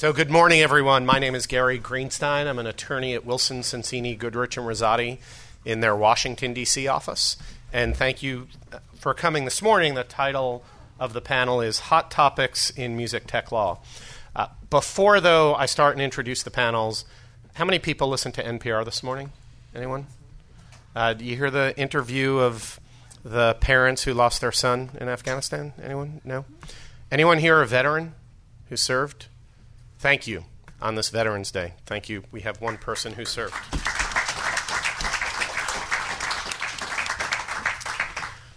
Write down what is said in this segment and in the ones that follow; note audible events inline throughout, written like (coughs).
So, good morning, everyone. My name is Gary Greenstein. I'm an attorney at Wilson, Sonsini, Goodrich, and Rosati in their Washington, D.C. office. And thank you for coming this morning. The title of the panel is Hot Topics in Music Tech Law. Uh, before, though, I start and introduce the panels, how many people listened to NPR this morning? Anyone? Uh, do you hear the interview of the parents who lost their son in Afghanistan? Anyone? No? Anyone here a veteran who served? Thank you on this Veterans Day. Thank you. We have one person who served.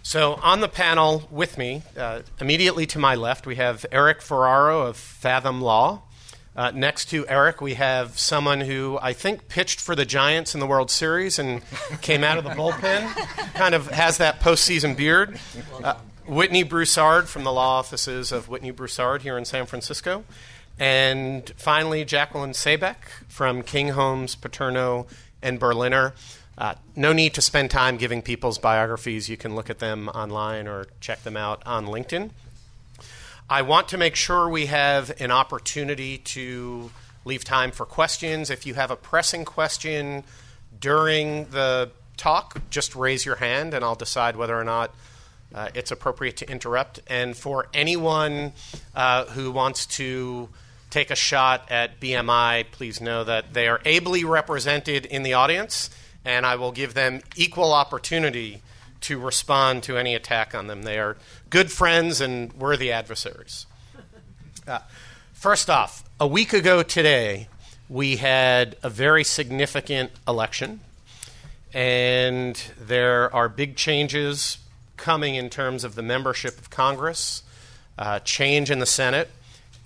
So, on the panel with me, uh, immediately to my left, we have Eric Ferraro of Fathom Law. Uh, next to Eric, we have someone who I think pitched for the Giants in the World Series and came out of the bullpen, kind of has that postseason beard. Uh, Whitney Broussard from the law offices of Whitney Broussard here in San Francisco. And finally, Jacqueline Sabec from King Holmes, Paterno, and Berliner. Uh, no need to spend time giving people's biographies. You can look at them online or check them out on LinkedIn. I want to make sure we have an opportunity to leave time for questions. If you have a pressing question during the talk, just raise your hand and I'll decide whether or not uh, it's appropriate to interrupt. And for anyone uh, who wants to take a shot at BMI, please know that they are ably represented in the audience, and I will give them equal opportunity to respond to any attack on them. They are good friends and worthy adversaries. (laughs) Uh, first off, a week ago today, we had a very significant election, and there are big changes coming in terms of the membership of Congress, uh, change in the Senate,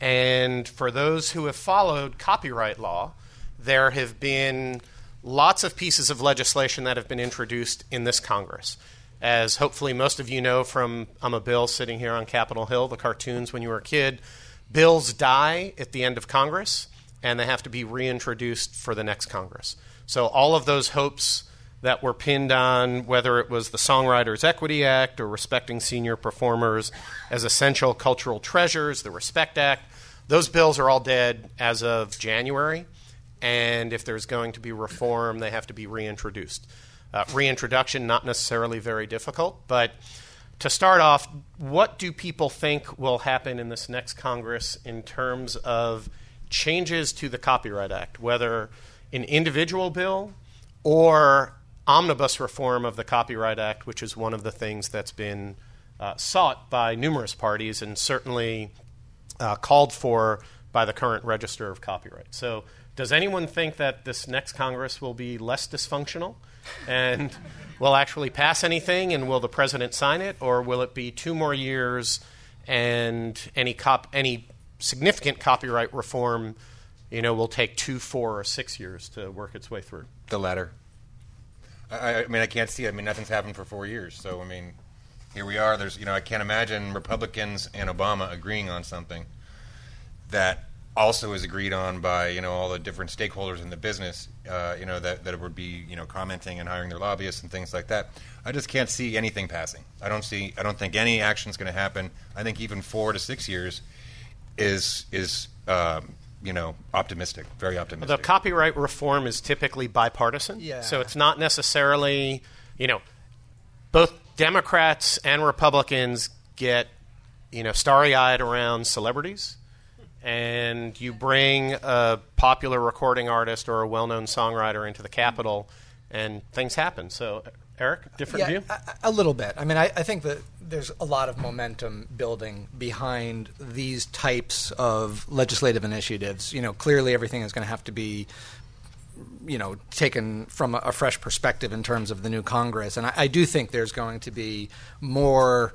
and for those who have followed copyright law, there have been lots of pieces of legislation that have been introduced in this Congress. As hopefully most of you know from I'm a Bill sitting here on Capitol Hill, the cartoons when you were a kid, bills die at the end of Congress and they have to be reintroduced for the next Congress. So all of those hopes that were pinned on whether it was the Songwriters Equity Act or respecting senior performers as essential cultural treasures, the Respect Act, those bills are all dead as of January. And if there's going to be reform, they have to be reintroduced. Uh, reintroduction, not necessarily very difficult, but to start off, what do people think will happen in this next Congress in terms of changes to the Copyright Act, whether an individual bill or omnibus reform of the Copyright Act, which is one of the things that's been uh, sought by numerous parties and certainly uh, called for by the current Register of Copyright. So, does anyone think that this next Congress will be less dysfunctional and (laughs) will actually pass anything and will the president sign it, or will it be two more years and any cop any significant copyright reform, you know, will take two, four, or six years to work its way through? The latter. I, I mean, I can't see. It. I mean, nothing's happened for four years. So, I mean, here we are. There's, you know, I can't imagine Republicans and Obama agreeing on something that also is agreed on by you know all the different stakeholders in the business. Uh, you know that that would be you know commenting and hiring their lobbyists and things like that. I just can't see anything passing. I don't see. I don't think any action is going to happen. I think even four to six years is is um, you know, optimistic, very optimistic. The copyright reform is typically bipartisan. Yeah. So it's not necessarily, you know, both Democrats and Republicans get, you know, starry eyed around celebrities. And you bring a popular recording artist or a well known songwriter into the Capitol, and things happen. So Eric, different yeah, view? A, a, little bit. I mean, I, I, think that there's a lot of momentum building behind these types of legislative initiatives. You know, clearly everything is going to have to be, you know, taken from a, a, fresh perspective in terms of the new Congress. And I, I do think there's going to be more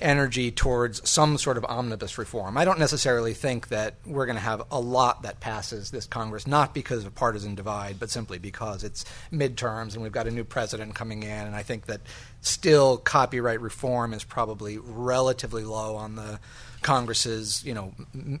energy towards some sort of omnibus reform. I don't necessarily think that we're going to have a lot that passes this Congress, not because of a partisan divide, but simply because it's midterms and we've got a new president coming in. And I think that still copyright reform is probably relatively low on the Congress's, you know, m-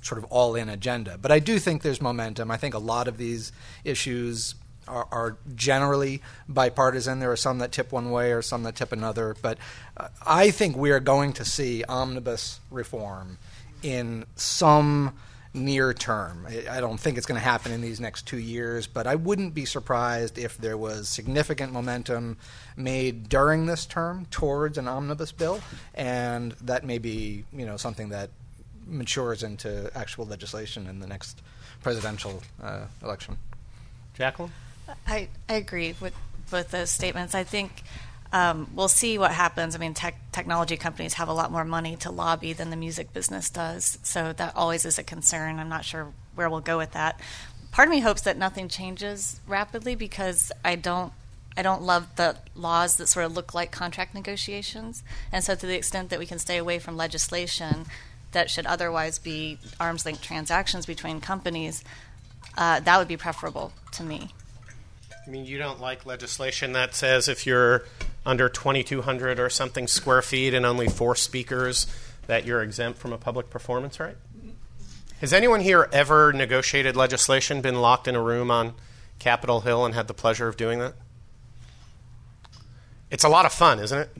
sort of all-in agenda. But I do think there's momentum. I think a lot of these issues are, are, generally bipartisan. There are some that tip one way or some that tip another. But uh, I think we are going to see omnibus reform in some near term. I don't think it's going to happen in these next two years, but I wouldn't be surprised if there was significant momentum made during this term towards an omnibus bill, and that may be you know something that matures into actual legislation in the next presidential uh, election. Jacqueline, I I agree with both those statements. I think um, we'll see what happens. I mean, tech, technology companies have a lot more money to lobby than the music business does, so that always is a concern. I'm not sure where we'll go with that. Part of me hopes that nothing changes rapidly because I don't. I don't love the laws that sort of look like contract negotiations. And so, to the extent that we can stay away from legislation that should otherwise be arm's length transactions between companies, uh, that would be preferable to me. I mean, you don't like legislation that says if you're under 2,200 or something square feet and only four speakers, that you're exempt from a public performance right? Has anyone here ever negotiated legislation, been locked in a room on Capitol Hill, and had the pleasure of doing that? It's a lot of fun, isn't it?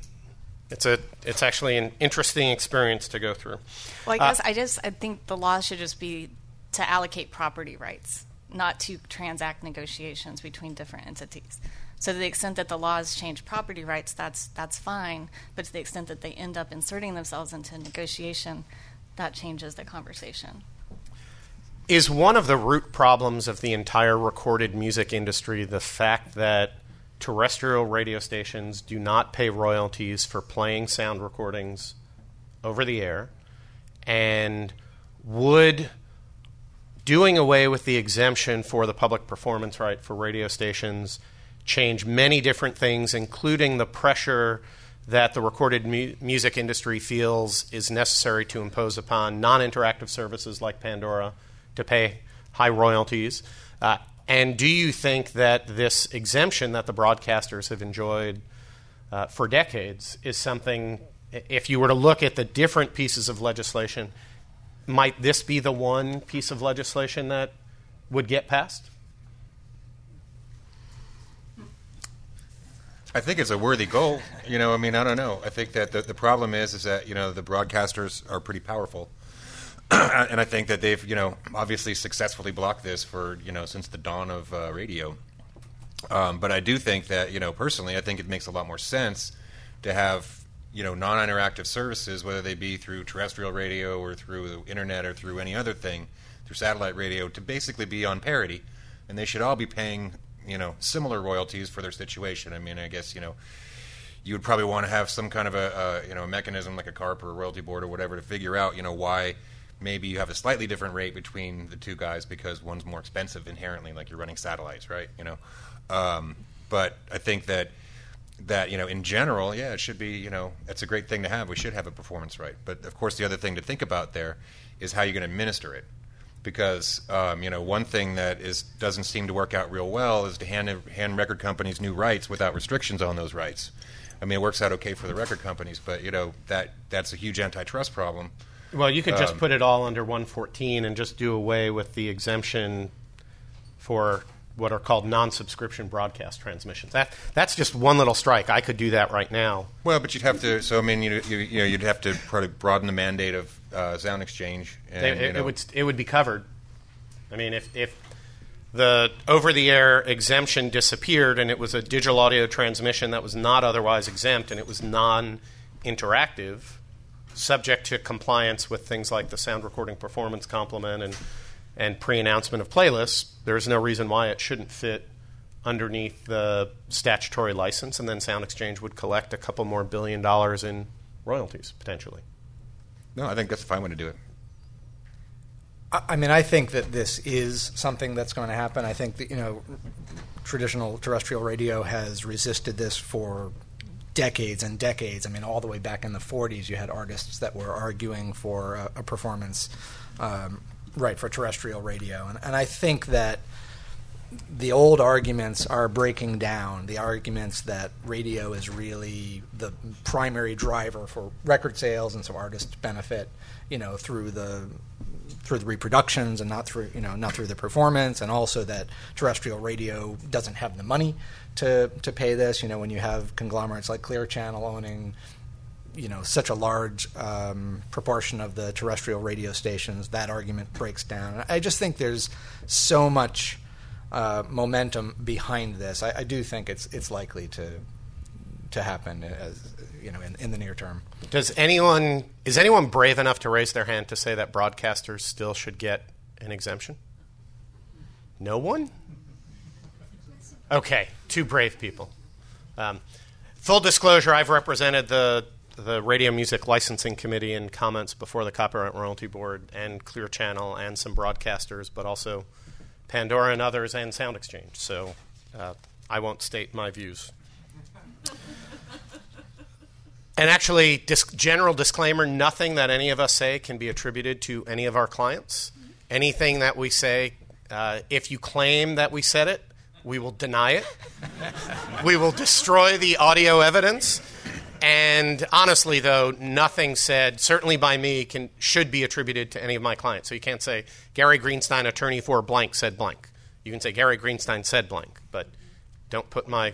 It's a it's actually an interesting experience to go through. Well, I guess uh, I just I think the law should just be to allocate property rights, not to transact negotiations between different entities. So to the extent that the laws change property rights, that's that's fine. But to the extent that they end up inserting themselves into negotiation, that changes the conversation. Is one of the root problems of the entire recorded music industry the fact that terrestrial radio stations do not pay royalties for playing sound recordings over the air? And would doing away with the exemption for the public performance right for radio stations change many different things, including the pressure that the recorded mu- music industry feels is necessary to impose upon non interactive services like Pandora to pay high royalties. Uh, and do you think that this exemption that the broadcasters have enjoyed uh, for decades is something, if you were to look at the different pieces of legislation, might this be the one piece of legislation that would get passed? I think it's a worthy goal. You know, I mean, I don't know. I think that the, the problem is, is that you know the broadcasters are pretty powerful, (clears throat) and I think that they've you know obviously successfully blocked this for you know since the dawn of uh, radio. Um, but I do think that you know personally, I think it makes a lot more sense to have you know non-interactive services, whether they be through terrestrial radio or through the internet or through any other thing, through satellite radio, to basically be on parity, and they should all be paying you know similar royalties for their situation. I mean, I guess you know you would probably want to have some kind of a, a you know a mechanism like a CARP or a royalty board or whatever to figure out you know why maybe you have a slightly different rate between the two guys because one's more expensive inherently, like you're running satellites, right? You know, um, but I think that that you know in general, yeah, it should be you know it's a great thing to have. We should have a performance right, but of course the other thing to think about there is how you're going to administer it because um, you know one thing that is doesn't seem to work out real well is to hand hand record companies new rights without restrictions on those rights. I mean, it works out okay for the record companies, but you know that that's a huge antitrust problem. Well, you could just um, put it all under 114 and just do away with the exemption for what are called non-subscription broadcast transmissions. That that's just one little strike. I could do that right now. Well, but you'd have to. So I mean, you you, you know, you'd have to probably broaden the mandate of uh, Sound Exchange. And, it, it, it, would it would be covered. I mean, if if the over-the-air exemption disappeared and it was a digital audio transmission that was not otherwise exempt and it was non-interactive, subject to compliance with things like the sound recording performance complement and and pre-announcement of playlists, there's no reason why it shouldn't fit underneath the statutory license, and then Sound Exchange would collect a couple more billion dollars in royalties potentially. No, I think that's a fine way to do it. I mean, I think that this is something that's going to happen. I think that you know, traditional terrestrial radio has resisted this for decades and decades. I mean, all the way back in the '40s, you had artists that were arguing for a, a performance um, right for terrestrial radio, and, and I think that the old arguments are breaking down. The arguments that radio is really the primary driver for record sales, and so artists benefit, you know, through the through the reproductions and not through you know not through the performance, and also that terrestrial radio doesn't have the money to to pay this. You know, when you have conglomerates like Clear Channel owning you know such a large um, proportion of the terrestrial radio stations, that argument breaks down. I just think there's so much uh, momentum behind this. I, I, do think it's it's likely to to happen as you know in, in the near term. Does anyone is anyone brave enough to raise their hand to say that broadcasters still should get an exemption? No one. Okay, two brave people. Um, full disclosure: I've represented the the Radio Music Licensing Committee in comments before the Copyright Royalty Board and Clear Channel and some broadcasters, but also Pandora and others and Sound Exchange. So uh, I won't state my views. (laughs) and actually, disc- general disclaimer nothing that any of us say can be attributed to any of our clients. Anything that we say, uh, if you claim that we said it, we will deny it. we will destroy the audio evidence. And honestly, though, nothing said, certainly by me, can should be attributed to any of my clients. So you can't say Gary Greenstein, attorney for blank, said blank. You can say Gary Greenstein said blank, but don't put my.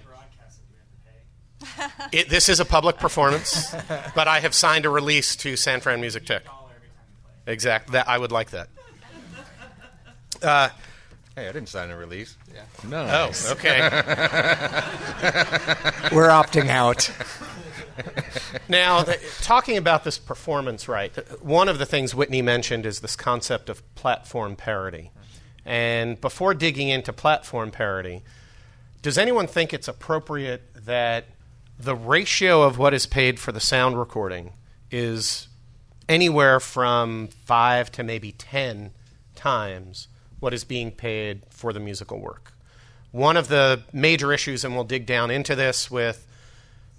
It, this is a public performance, but I have signed a release to San Fran Music Tech. Exactly. That I would like that. Uh, Hey, I didn't sign a release. Yeah. Nice. Oh, okay. (laughs) (laughs) We're opting out. (laughs) now, talking about this performance right, one of the things Whitney mentioned is this concept of platform parity. And before digging into platform parity, does anyone think it's appropriate that the ratio of what is paid for the sound recording is anywhere from five to maybe 10 times what is being paid for the musical work. One of the major issues, and we'll dig down into this with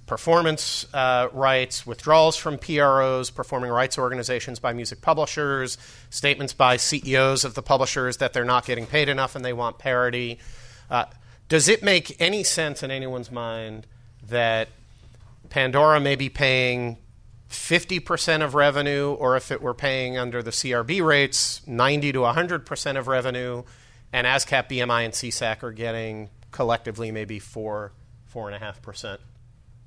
performance uh, rights, withdrawals from PROs, performing rights organizations by music publishers, statements by CEOs of the publishers that they're not getting paid enough and they want parity. Uh, does it make any sense in anyone's mind that Pandora may be paying 50% of revenue, or if it were paying under the CRB rates, 90 to 100% of revenue, and ASCAP, BMI, and SESAC are getting collectively maybe 4, 4.5%,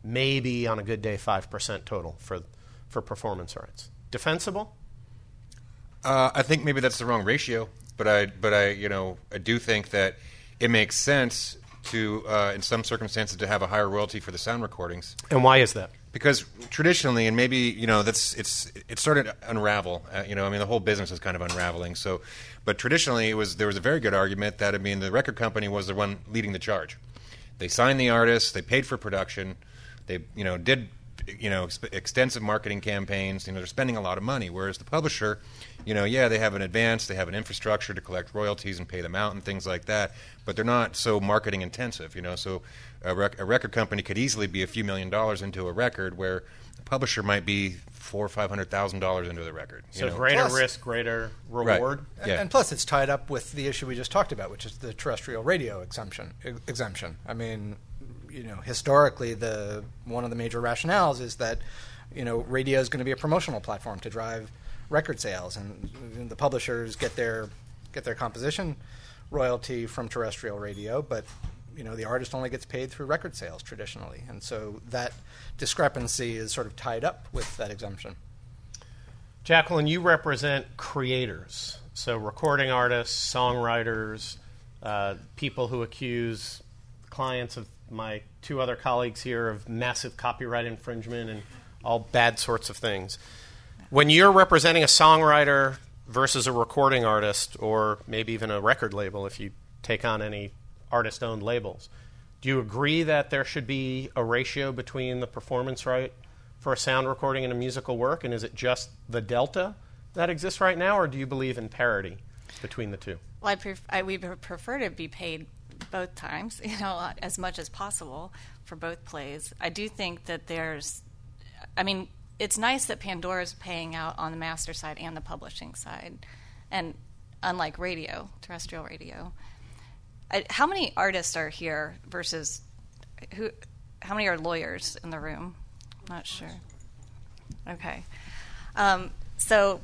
maybe on a good day 5% total for, for performance rights. Defensible? Uh, I think maybe that's the wrong ratio, but I, but I, you know, I do think that it makes sense to, uh, in some circumstances, to have a higher royalty for the sound recordings. And why is that? because traditionally, and maybe you know that's it's it started to unravel. Uh, you know, I mean, the whole business is kind of unraveling. So, but traditionally, it was there was a very good argument that I mean, the record company was the one leading the charge. They signed the artists, they paid for production, they you know did you know exp- extensive marketing campaigns. You know, they're spending a lot of money. Whereas the publisher, you know, yeah, they have an advance, they have an infrastructure to collect royalties and pay them out and things like that. But they're not so marketing intensive. You know, so a, rec- a record company could easily be a few million dollars into a record, where a publisher might be four or five hundred thousand dollars into the record. So know? greater Plus- risk, greater reward. And, Yeah. and plus, it's tied up with the issue we just talked about, which is the terrestrial radio exemption. ex- Exemption. I mean, you know, historically, the one of the major rationales is that you know radio is going to be a promotional platform to drive record sales, and, and the publishers get their get their composition royalty from terrestrial radio, but you know the artist only gets paid through record sales traditionally, and so that discrepancy is sort of tied up with that exemption. Jacqueline, you represent creators, so recording artists, songwriters, uh, people who accuse clients of my two other colleagues here of massive copyright infringement and all bad sorts of things. When you're representing a songwriter versus a recording artist, or maybe even a record label, if you take on any artist owned labels, do you agree that there should be a ratio between the performance right for a sound recording and a musical work? And is it just the delta that exists right now, or do you believe in parity between the two? Well, I, pref- I we prefer to be paid both times, (laughs) you know, as much as possible for both plays. I do think that there's, I mean, it's nice that Pandora's paying out on the master side and the publishing side, and unlike radio, terrestrial radio. I, how many artists are here versus who? How many are lawyers in the room? Not sure. Okay, um, so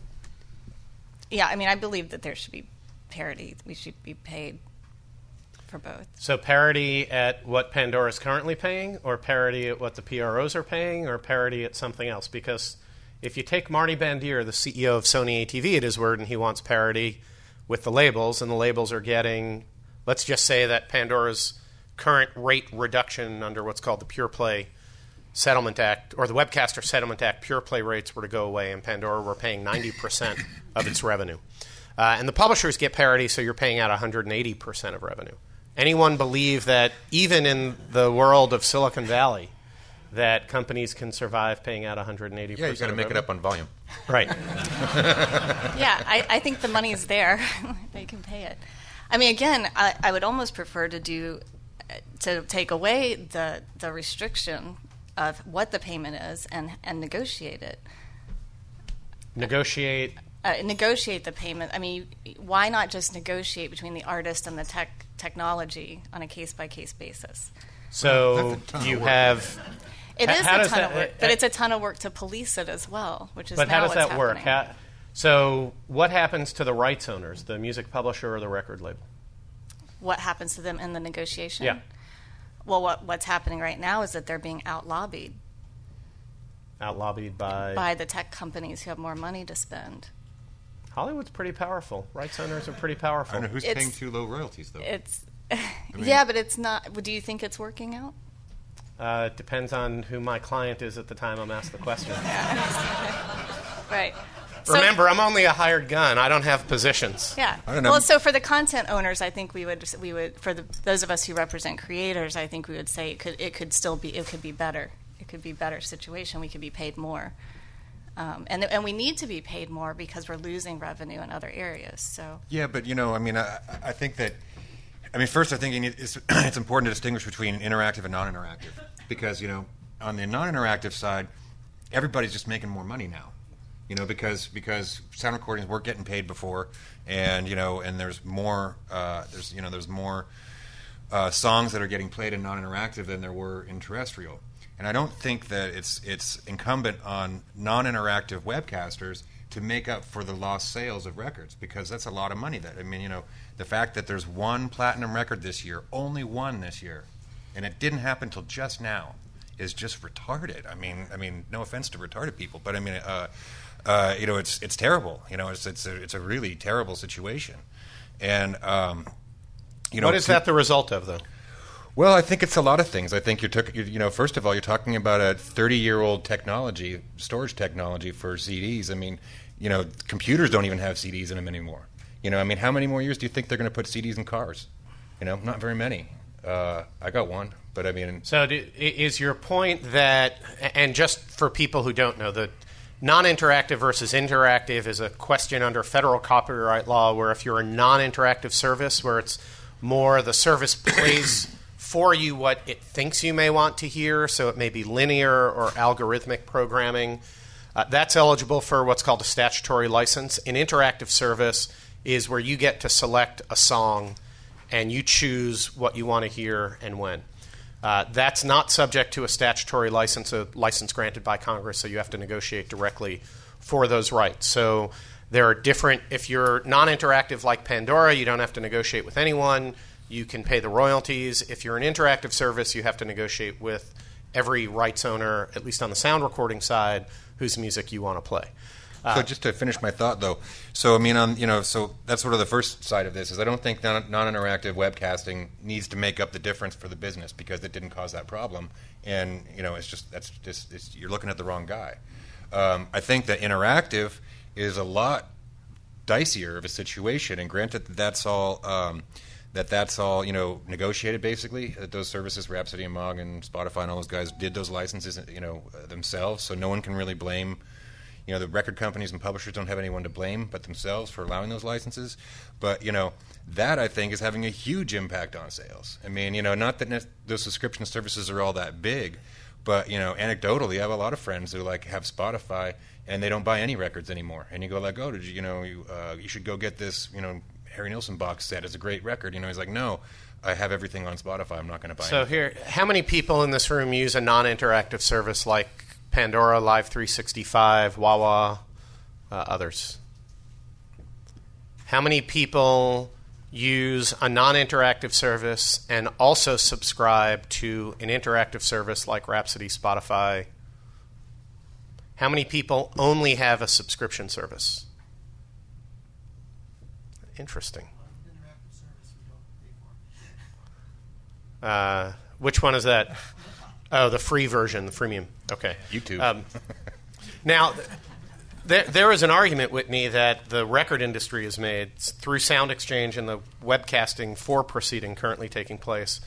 yeah, I mean, I believe that there should be parity. We should be paid for both. So parity at what Pandora is currently paying, or parity at what the PROs are paying, or parity at something else? Because if you take Marty Bandier, the CEO of Sony ATV, at his word, and he wants parity with the labels, and the labels are getting, let's just say that Pandora's current rate reduction under what's called the Pure Play Settlement Act, or the Webcaster Settlement Act, Pure Play rates were to go away, and Pandora were paying 90% of its revenue. Uh, and the publishers get parity, so you're paying out 180% of revenue. Anyone believe that even in the world of Silicon Valley, that companies can survive paying out 180%? Yeah, you got to make it up on volume. Right. (laughs) yeah, I, I think the money's there. (laughs) they can pay it. I mean, again, I, I would almost prefer to do to take away the the restriction of what the payment is and and negotiate it. Negotiate. Uh, negotiate the payment. I mean, why not just negotiate between the artist and the tech technology on a case by case basis? So you have. It H- is how a ton that- of work, but it's a ton of work to police it as well, which is But how does that work? How, so what happens to the rights owners, the music publisher or the record label? What happens to them in the negotiation? Yeah. Well, what what's happening right now is that they're being out lobbied Out lobbied by, by the tech companies who have more money to spend. Hollywood's pretty powerful. Rights owners are pretty powerful. I know who's It's- paying too low royalties though. It's (laughs) mean- yeah, but it's not. Do you think it's working out? Uh, it depends on who my client is at the time I'm asked the question. (laughs) Right. So- Remember, I'm only a hired gun. I don't have positions. Yeah. I don't know. Well, so for the content owners, I think we would we would for the, those of us who represent creators, I think we would say it could it could still be it could be better. It could be better situation. We could be paid more. Um, and, and we need to be paid more because we're losing revenue in other areas. So Yeah, but you know, I mean, I, I think that, I mean, first, I think need, it's, (clears throat) it's important to distinguish between interactive and non-interactive because you know, on the non-interactive side, everybody's just making more money now. You know, because because sound recordings weren't getting paid before, and you know, and there's more, uh, there's you know, there's more uh, songs that are getting played in non-interactive than there were in terrestrial. And I don't think that it's it's incumbent on non-interactive webcasters to make up for the lost sales of records because that's a lot of money. That I mean, you know, the fact that there's one platinum record this year, only one this year, and it didn't happen till just now, is just retarded. I mean, I mean, no offense to retarded people, but I mean, uh, uh, you know, it's it's terrible. You know, it's it's a, it's a really terrible situation, and um, you know, what is that the result of, though? Well, I think it's a lot of things. I think you're, took, you know, first of all, you're talking about a 30 year old technology, storage technology for CDs. I mean, you know, computers don't even have CDs in them anymore. You know, I mean, how many more years do you think they're going to put CDs in cars? You know, not very many. Uh, I got one, but I mean, So, do, is your point that, and just for people who don't know, the non interactive versus interactive is a question under federal copyright law where if you're a non interactive service, where it's more the service (coughs) plays for you what it thinks you may want to hear, so it may be linear or algorithmic programming. Uh, that's eligible for what's called a statutory license. An interactive service is where you get to select a song and you choose what you want to hear and when. Uh, that's not subject to a statutory license, a license granted by Congress, so you have to negotiate directly for those rights. So there are different, if you're non interactive like Pandora, you don't have to negotiate with anyone. You can pay the royalties. If you're an interactive service, you have to negotiate with every rights owner, at least on the sound recording side, whose music you want to play. so just to finish my thought though, so I mean, on you know, so that's sort of the first side of this is I don't think non- non-interactive webcasting needs to make up the difference for the business because it didn't cause that problem, and you know, it's just that's just it's, you're looking at the wrong guy. Um, I think that interactive is a lot dicier of a situation, and granted that that's all. Um, that that's all you know negotiated basically. That those services, Rhapsody and Mog and Spotify and all those guys did those licenses you know themselves, so no one can really blame you know the record companies and publishers don't have anyone to blame but themselves for allowing those licenses. But you know that i think is having a huge impact on sales. I mean you know not that ne- those subscription services are all that big but you know anecdotally i have a lot of friends who like have spotify and they don't buy any records anymore. And you go like oh did you you know you, uh, you should go get this you know harry nilsson box set it's a great record you know he's like no i have everything on spotify i'm not going to buy it. So anything. here, how many people in this room use a non-interactive service like Pandora, Live 365, Wawa, uh, others? How many people use a non interactive service and also subscribe to an interactive service like Rhapsody, Spotify? How many people only have a subscription service? Interesting. Uh, which one is that? Oh, the free version, the freemium. Okay. YouTube. Um, now, there, there is an argument, with me that the record industry has made through Sound Exchange and the webcasting for proceeding currently taking place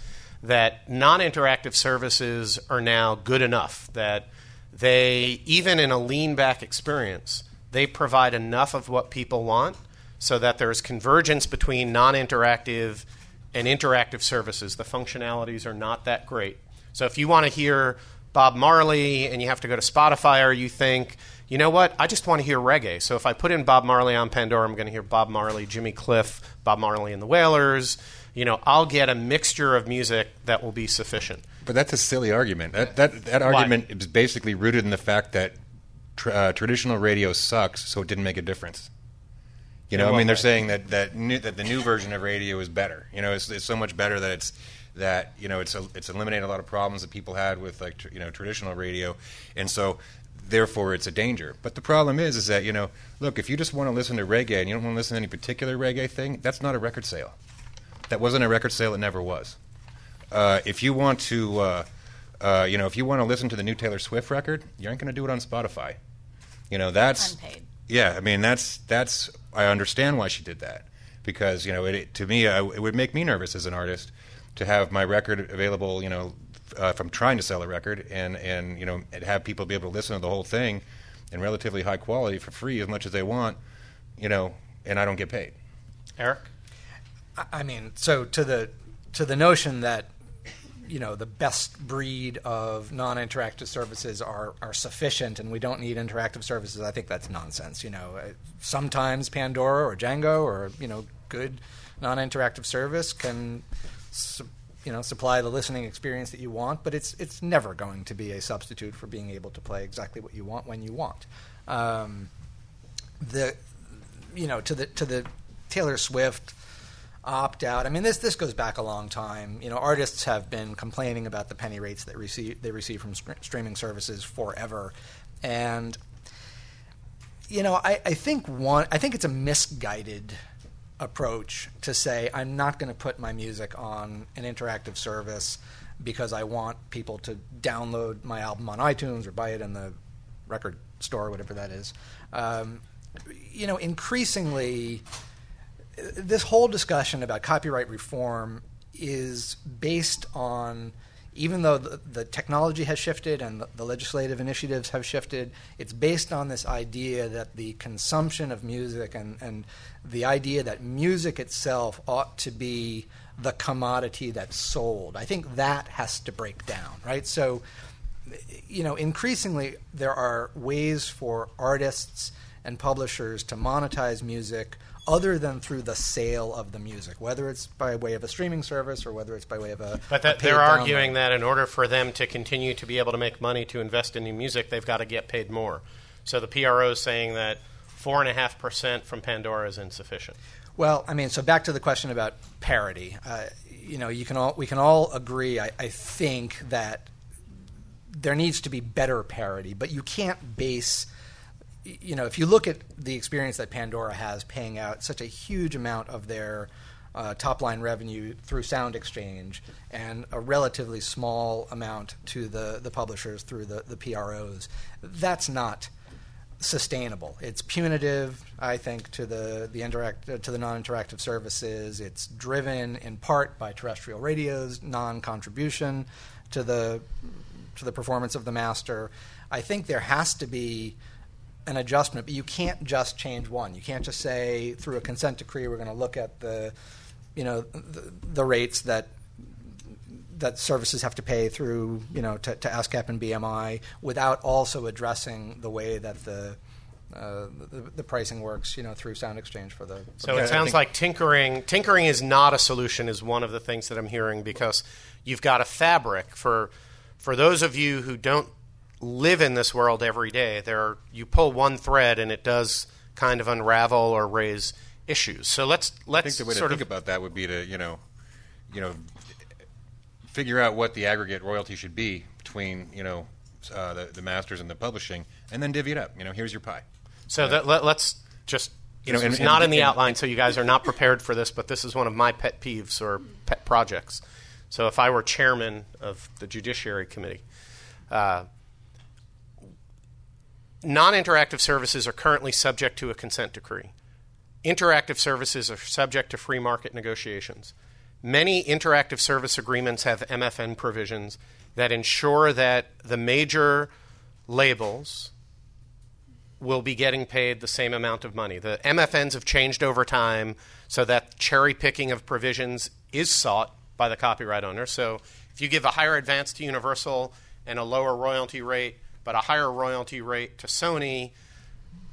that non interactive services are now good enough that they, even in a lean back experience, they provide enough of what people want so that there's convergence between non interactive and interactive services. The functionalities are not that great. So if you want to hear Bob Marley and you have to go to Spotify or you think, you know what, I just want to hear reggae. So if I put in Bob Marley on Pandora, I'm going to hear Bob Marley, Jimmy Cliff, Bob Marley and the Wailers. You know, I'll get a mixture of music that will be sufficient. But that's a silly argument. That that, that argument is basically rooted in the fact that tr- uh, traditional radio sucks, so it didn't make a difference. You know, I mean, they're saying that that new, that the new version of radio is better. You know, it's, it's so much better that it's that you know it's a, it's eliminated a lot of problems that people had with like tr- you know traditional radio, and so therefore it's a danger. But the problem is, is that you know, look, if you just want to listen to reggae and you don't want to listen to any particular reggae thing, that's not a record sale. That wasn't a record sale. It never was. Uh, if you want to, uh, uh, you know, if you want to listen to the new Taylor Swift record, you aren't going to do it on Spotify. You know, that's Unpaid. yeah. I mean, that's that's. I understand why she did that because you know, it, it, to me, I, it would make me nervous as an artist to have my record available. You know, uh, if I'm trying to sell a record and and you know, have people be able to listen to the whole thing in relatively high quality for free as much as they want. You know, and I don't get paid. Eric? I- I mean, so to the to the notion that you know the best breed of non-interactive services are are sufficient and we don't need interactive services, I think that's nonsense. You know, Uh, sometimes Pandora or Jango or you know good non-interactive service can. Su- you know, supply the listening experience that you want, but it's it's never going to be a substitute for being able to play exactly what you want when you want. Um, the you know to the to the Taylor Swift opt out. I mean, this this goes back a long time. You know, artists have been complaining about the penny rates that receive they receive from str- streaming services forever, and you know, I, I think one I think it's a misguided approach to say I'm not going to put my music on an interactive service because I want people to download my album on iTunes or buy it in the record store, whatever that is. Um, you know, increasingly, this whole discussion about copyright reform is based on even though the, the technology has shifted and the, the legislative initiatives have shifted, it's based on this idea that the consumption of music and, and the idea that music itself ought to be the commodity that's sold. I think that has to break down, right? So, you know, increasingly there are ways for artists and publishers to monetize music other than through the sale of the music, whether it's by way of a streaming service or whether it's by way of a. But a that, paid they're download. arguing that in order for them to continue to be able to make money to invest in new music, they've got to get paid more. So the PRO is saying that four and a half percent from Pandora is insufficient. Well, I mean, so back to the question about parity. Uh, you know, you can all we can all agree. I, I think that there needs to be better parity, but you can't base. You know, if you look at the experience that Pandora has, paying out such a huge amount of their uh, top line revenue through Sound Exchange and a relatively small amount to the, the publishers through the, the PROs, that's not sustainable. It's punitive, I think, to the the interact uh, to the non-interactive services. It's driven in part by terrestrial radio's non-contribution to the to the performance of the master. I think there has to be an adjustment, but you can't just change one. You can't just say through a consent decree we're going to look at the you know the, the rates that that services have to pay through, you know, to, to ASCAP and BMI, without also addressing the way that the, uh, the the pricing works, you know, through Sound Exchange for the. So Yeah, I it sounds like tinkering. Tinkering is not a solution. Is one of the things that I'm hearing because you've got a fabric for for those of you who don't live in this world every day. There, are, you pull one thread and it does kind of unravel or raise issues. So let's let's I think the way to think of about that would be to you know, you know, figure out what the aggregate royalty should be between you know uh, the, the masters and the publishing, and then divvy it up. You know, here's your pie. So that, let, us just. You know, this and- was and- not in the and- outline, so you guys are not prepared for this. But this is one of my pet peeves or pet projects. So if I were chairman of the Judiciary Committee, uh, non-interactive services are currently subject to a consent decree. Interactive services are subject to free market negotiations. Many interactive service agreements have MFN provisions that ensure that the major labels will be getting paid the same amount of money. The MFNs have changed over time so that cherry picking of provisions is sought by the copyright owner. So if you give a higher advance to Universal and a lower royalty rate, but a higher royalty rate to Sony,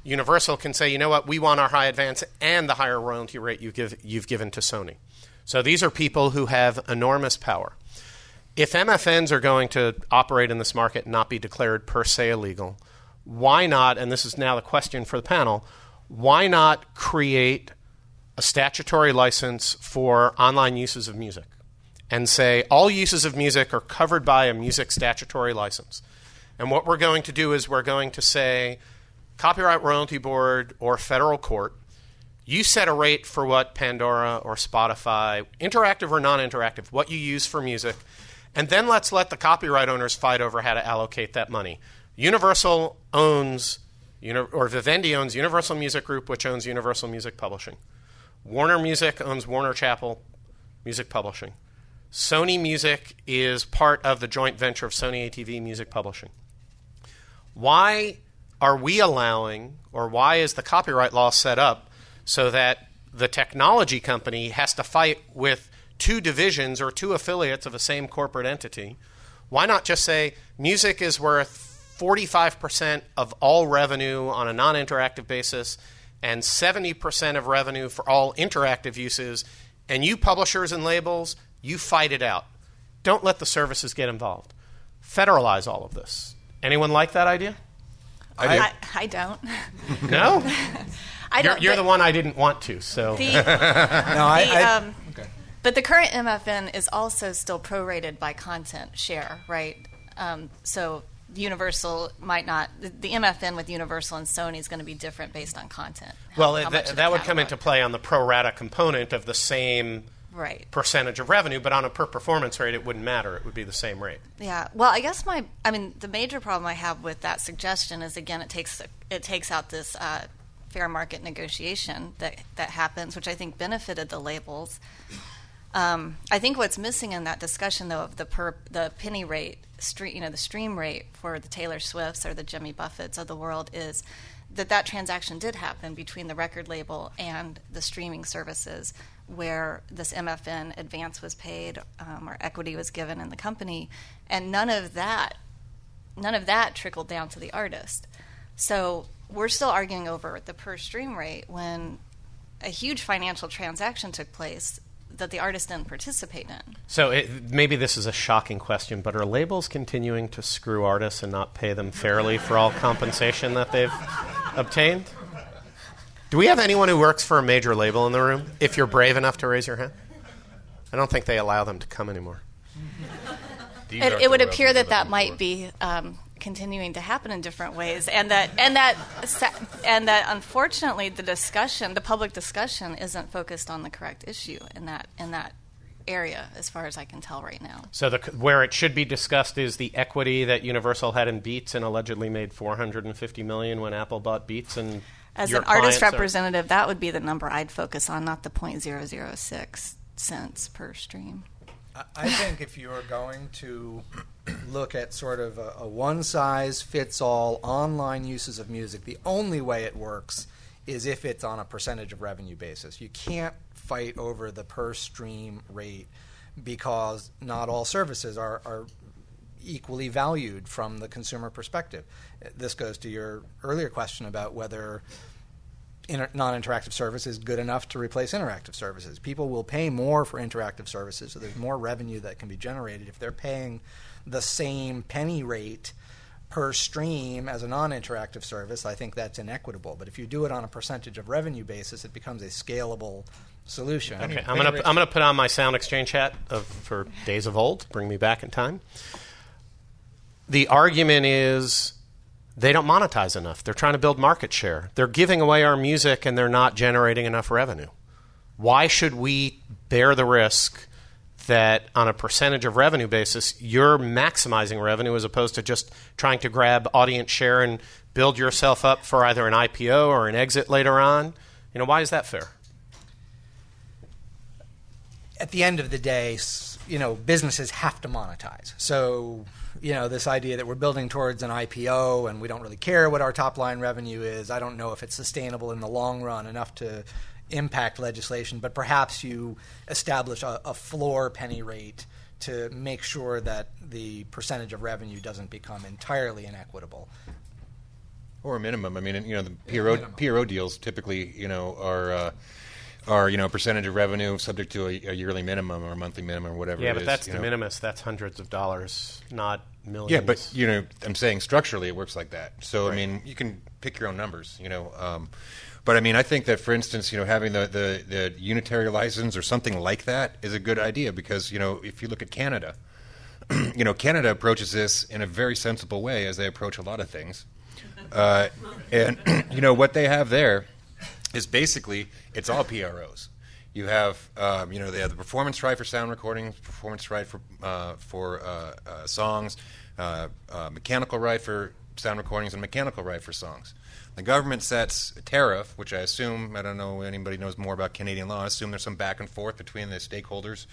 Universal can say, you know what, we want our high advance and the higher royalty rate you give, you've given to Sony. So these are people who have enormous power. If MFNs are going to operate in this market and not be declared per se illegal, why not, and this is now the question for the panel, why not create a statutory license for online uses of music and say all uses of music are covered by a music statutory license? And what we're going to do is we're going to say, Copyright Royalty Board or federal court, you set a rate for what Pandora or Spotify, interactive or non interactive, what you use for music, and then let's let the copyright owners fight over how to allocate that money. Universal owns, or Vivendi owns Universal Music Group, which owns Universal Music Publishing. Warner Music owns Warner Chappell Music Publishing. Sony Music is part of the joint venture of Sony ATV Music Publishing. Why are we allowing, or why is the copyright law set up so that the technology company has to fight with two divisions or two affiliates of the same corporate entity? Why not just say music is worth 45% of all revenue on a non interactive basis and 70% of revenue for all interactive uses, and you publishers and labels, you fight it out. Don't let the services get involved. Federalize all of this. Anyone like that idea? I do. I, I don't. No? (laughs) I You're, don't. you're but the one I didn't want to, so. (laughs) The, (laughs) No, I, the, I, um, But the current MFN is also still prorated by content share, right? Um, so Universal might not. The, the MFN with Universal and Sony is going to be different based on content. how- Well, how that, much of that would come into play on the pro rata component of the same right. percentage of revenue, but on a per performance rate, it wouldn't matter. It would be the same rate. Yeah. Well, I guess my, I mean, the major problem I have with that suggestion is again, it takes it takes out this uh, fair market negotiation that that happens, which I think benefited the labels. Um, I think what's missing in that discussion, though, of the per the penny rate, stream, you know, the stream rate for the Taylor Swifts or the Jimmy Buffetts of the world is that that transaction did happen between the record label and the streaming services, where this MFN advance was paid um, or equity was given in the company, and none of that, none of that trickled down to the artist. So we're still arguing over the per stream rate when a huge financial transaction took place that the artist didn't participate in. So it, maybe this is a shocking question, but are labels continuing to screw artists and not pay them fairly for all compensation that they've obtained? Do we have anyone who works for a major label in the room? If you're brave enough to raise your hand, I don't think they allow them to come anymore. These (laughs) It, it would appear royalties that that might be um, continuing to happen in different ways, and that and that and that unfortunately the discussion, the public discussion, isn't focused on the correct issue in that in that area, as far as I can tell right now. So the, where it should be discussed is the equity that Universal had in Beats and allegedly made 450 million when Apple bought Beats and As your an artist clients are- representative, that would be the number I'd focus on, not the .006 cents per stream. I- I think if you're going to (clears throat) look at sort of a, a one size fits all online uses of music, the only way it works is if it's on a percentage of revenue basis. You can't fight over the per stream rate because not all services are, are equally valued from the consumer perspective. This goes to your earlier question about whether inter- non-interactive service is good enough to replace interactive services. People will pay more for interactive services, so there's more revenue that can be generated if they're paying the same penny rate per stream as a non-interactive service, I think that's inequitable. But if you do it on a percentage of revenue basis, it becomes a scalable solution. Okay, I'm gonna I'm gonna put on my sound exchange hat of, for days of old. Bring me back in time. The argument is they don't monetize enough. They're trying to build market share. They're giving away our music and they're not generating enough revenue. Why should we bear the risk that on a percentage of revenue basis, you're maximizing revenue as opposed to just trying to grab audience share and build yourself up for either an IPO or an exit later on? You know, why is that fair? At the end of the day, you know, businesses have to monetize. So, you know, this idea that we're building towards an IPO and we don't really care what our top line revenue is, I don't know if it's sustainable in the long run enough to impact legislation, but perhaps you establish a, a floor penny rate to make sure that the percentage of revenue doesn't become entirely inequitable. Or a minimum. I mean, you know, the PRO, PRO deals typically, you know, are uh, are you know a percentage of revenue subject to a, a, yearly minimum or a monthly minimum or whatever. Yeah, but is, that's the know. minimus. That's hundreds of dollars, not millions. Yeah, but you know, I'm saying structurally it works like that. So right. I mean, you can pick your own numbers. You know. Um, but I mean, I think that, for instance, you know, having the, the, the unitary license or something like that is a good idea because, you know, if you look at Canada, (clears throat) you know, Canada approaches this in a very sensible way as they approach a lot of things. Uh, and, (clears throat) you know, what they have there is basically it's all PROs. You have, um, you know, they have the performance right for sound recordings, performance right for uh, for uh, uh songs, uh, uh, mechanical right for sound recordings, and mechanical right for songs. The government sets a tariff, which I assume, I don't know anybody knows more about Canadian law, I assume there's some back and forth between the stakeholders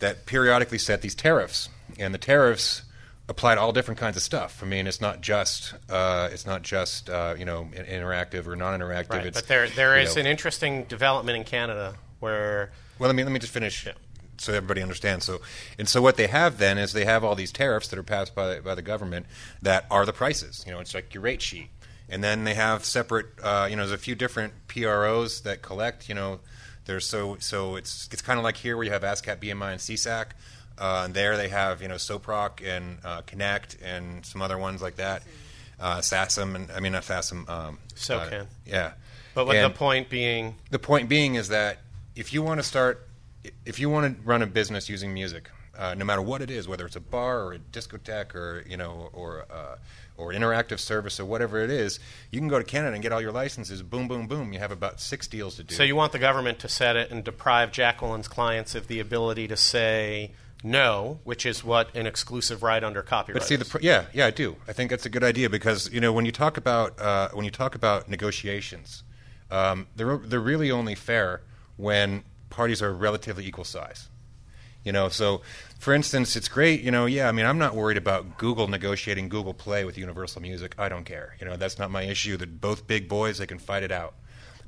that periodically set these tariffs. And the tariffs apply to all different kinds of stuff. I mean, it's not just uh, it's not just uh, you know interactive or non-interactive. Right, it's, but there there is know, an interesting development in Canada where. Well, let me let me just finish. Yeah. So everybody understands. So, and so what they have then is they have all these tariffs that are passed by by the government that are the prices. You know, it's like your rate sheet and then they have separate. Uh, you know, there's a few different PROs that collect. You know, there's so so it's it's kind of like here where you have ASCAP, BMI, and SESAC. Uh, and there they have you know SOPROQ and uh, Connect and some other ones like that. Uh, SASM and I mean not SASM. Um, SOCAN. Uh, yeah. But what the point being? The point being is that if you want to start, if you want to run a business using music, uh, no matter what it is, whether it's a bar or a discotheque or you know or uh, or interactive service or whatever it is, you can go to Canada and get all your licenses. Boom, boom, boom. You have about six deals to do. So you want the government to set it and deprive Jacqueline's clients of the ability to say no, which is what an exclusive right under copyright. But see, the yeah, yeah, I do. I think that's a good idea because you know when you talk about uh, when you talk about negotiations, um, they're they're really only fair when parties are relatively equal size. You know, so for instance, it's great. You know, yeah. I mean, I'm not worried about Google negotiating Google Play with Universal Music. I don't care. You know, that's not my issue. That both big boys, they can fight it out.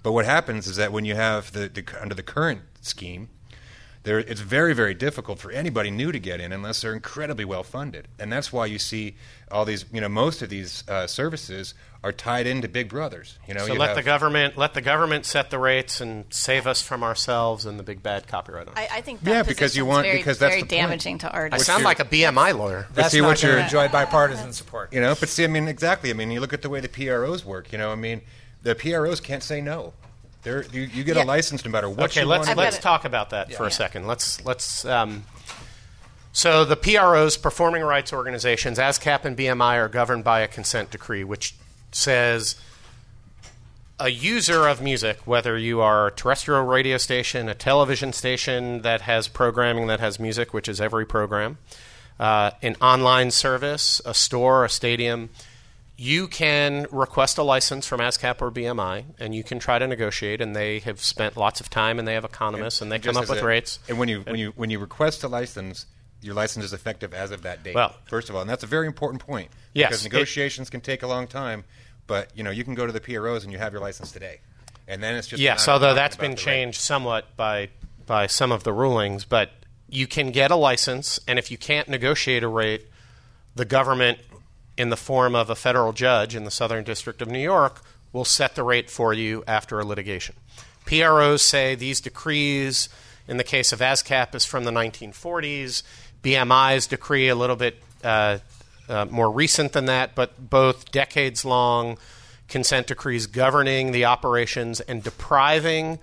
But what happens is that when you have the, the under the current scheme, there, it's very, very difficult for anybody new to get in unless they're incredibly well funded. And that's why you see all these, you know, most of these uh, services are tied into big brothers. You know, so you let the government let the government set the rates and save us from ourselves and the big bad copyright. I, I think yeah, because you want very, because that's very damaging to artists. I sound like a BMI lawyer. That's see, not what you're enjoy bipartisan support. You know, but see, I mean, exactly. I mean, you look at the way the PROs work. You know, I mean, the PROs can't say no. They're, you, you get yeah. a license no matter what. Okay, you let's want let's talk about that yeah. for a second. Let's let's. Um, so the PROs, performing rights organizations, ASCAP and BMI, are governed by a consent decree, which says a user of music, whether you are a terrestrial radio station, a television station that has programming that has music, which is every program, uh, an online service, a store, a stadium, you can request a license from ASCAP or BMI, and you can try to negotiate. And they have spent lots of time, and they have economists, and, and they come up with a, rates. And when you when you when you request a license, your license is effective as of that date. Well, first of all, and that's a very important point. Yes, because negotiations it, can take a long time. But you know, you can go to the PROs and you have your license today, and then it's just yes. Although that's been changed somewhat by by some of the rulings, but you can get a license, and if you can't negotiate a rate, the government, in the form of a federal judge in the Southern District of New York, will set the rate for you after a litigation. PROs say these decrees, in the case of ASCAP, is from the 1940s. BMI's decree a little bit. Uh, uh, more recent than that, but both decades long consent decrees governing the operations and depriving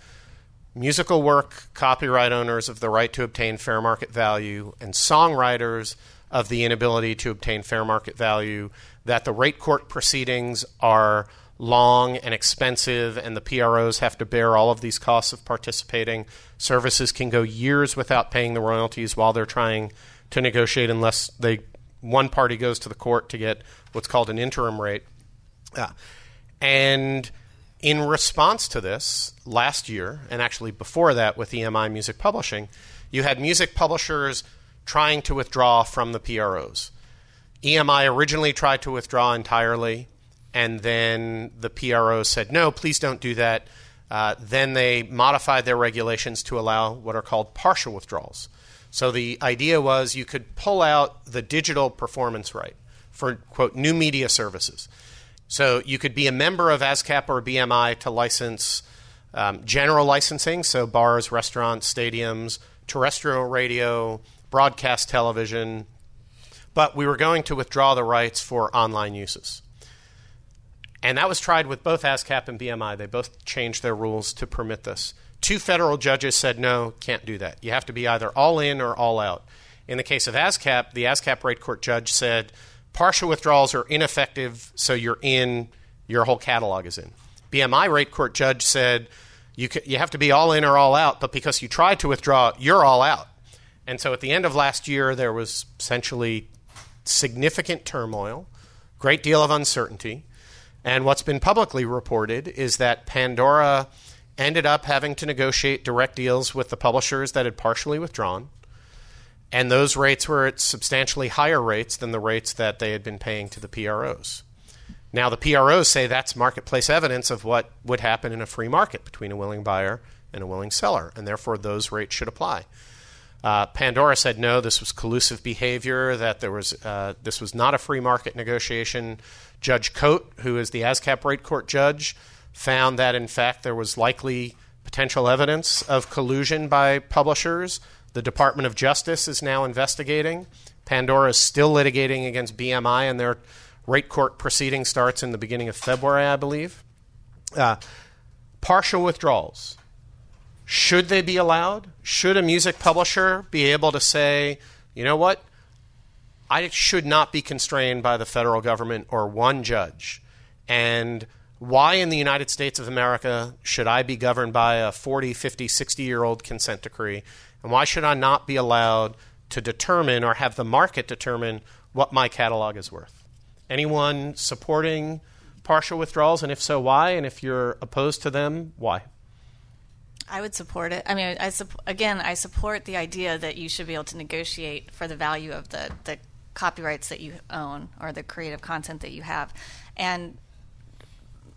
musical work copyright owners of the right to obtain fair market value and songwriters of the inability to obtain fair market value, that the rate court proceedings are long and expensive, and the PROs have to bear all of these costs of participating. Services can go years without paying the royalties while they're trying to negotiate, unless they one party goes to the court to get what's called an interim rate. Uh, and in response to this, last year, and actually before that with EMI Music Publishing, you had music publishers trying to withdraw from the PROs. EMI originally tried to withdraw entirely, and then the PRO said, no, please don't do that. Uh, then they modified their regulations to allow what are called partial withdrawals. So the idea was you could pull out the digital performance right for, quote, new media services. So you could be a member of ASCAP or BMI to license um, general licensing, so bars, restaurants, stadiums, terrestrial radio, broadcast television, but we were going to withdraw the rights for online uses. And that was tried with both ASCAP and BMI. They both changed their rules to permit this. Two federal judges said, no, can't do that. You have to be either all in or all out. In the case of ASCAP, the ASCAP rate court judge said, partial withdrawals are ineffective, so you're in, your whole catalog is in. BMI rate court judge said you, you have to be all in or all out, but because you tried to withdraw, you're all out. And so at the end of last year, there was essentially significant turmoil, great deal of uncertainty. And what's been publicly reported is that Pandora ended up having to negotiate direct deals with the publishers that had partially withdrawn and those rates were at substantially higher rates than the rates that they had been paying to the PROs. Now, the PROs say that's marketplace evidence of what would happen in a free market between a willing buyer and a willing seller, and therefore those rates should apply. Uh, Pandora said no, this was collusive behavior, that there was, uh, this was not a free market negotiation. Judge Cote, who is the ASCAP rate court judge, found that in fact there was likely potential evidence of collusion by publishers the Department of Justice is now investigating. Pandora is still litigating against BMI, and their rate court proceeding starts in the beginning of February, I believe. Uh, partial withdrawals. Should they be allowed? Should a music publisher be able to say, you know what? I should not be constrained by the federal government or one judge. And why in the United States of America should I be governed by a 40, 50, 60 year old consent decree and why should I not be allowed to determine or have the market determine what my catalog is worth? Anyone supporting partial withdrawals? And if so, why? And if you're opposed to them, why? I would support it. I mean, I again, I support the idea that you should be able to negotiate for the value of the, the copyrights that you own or the creative content that you have. And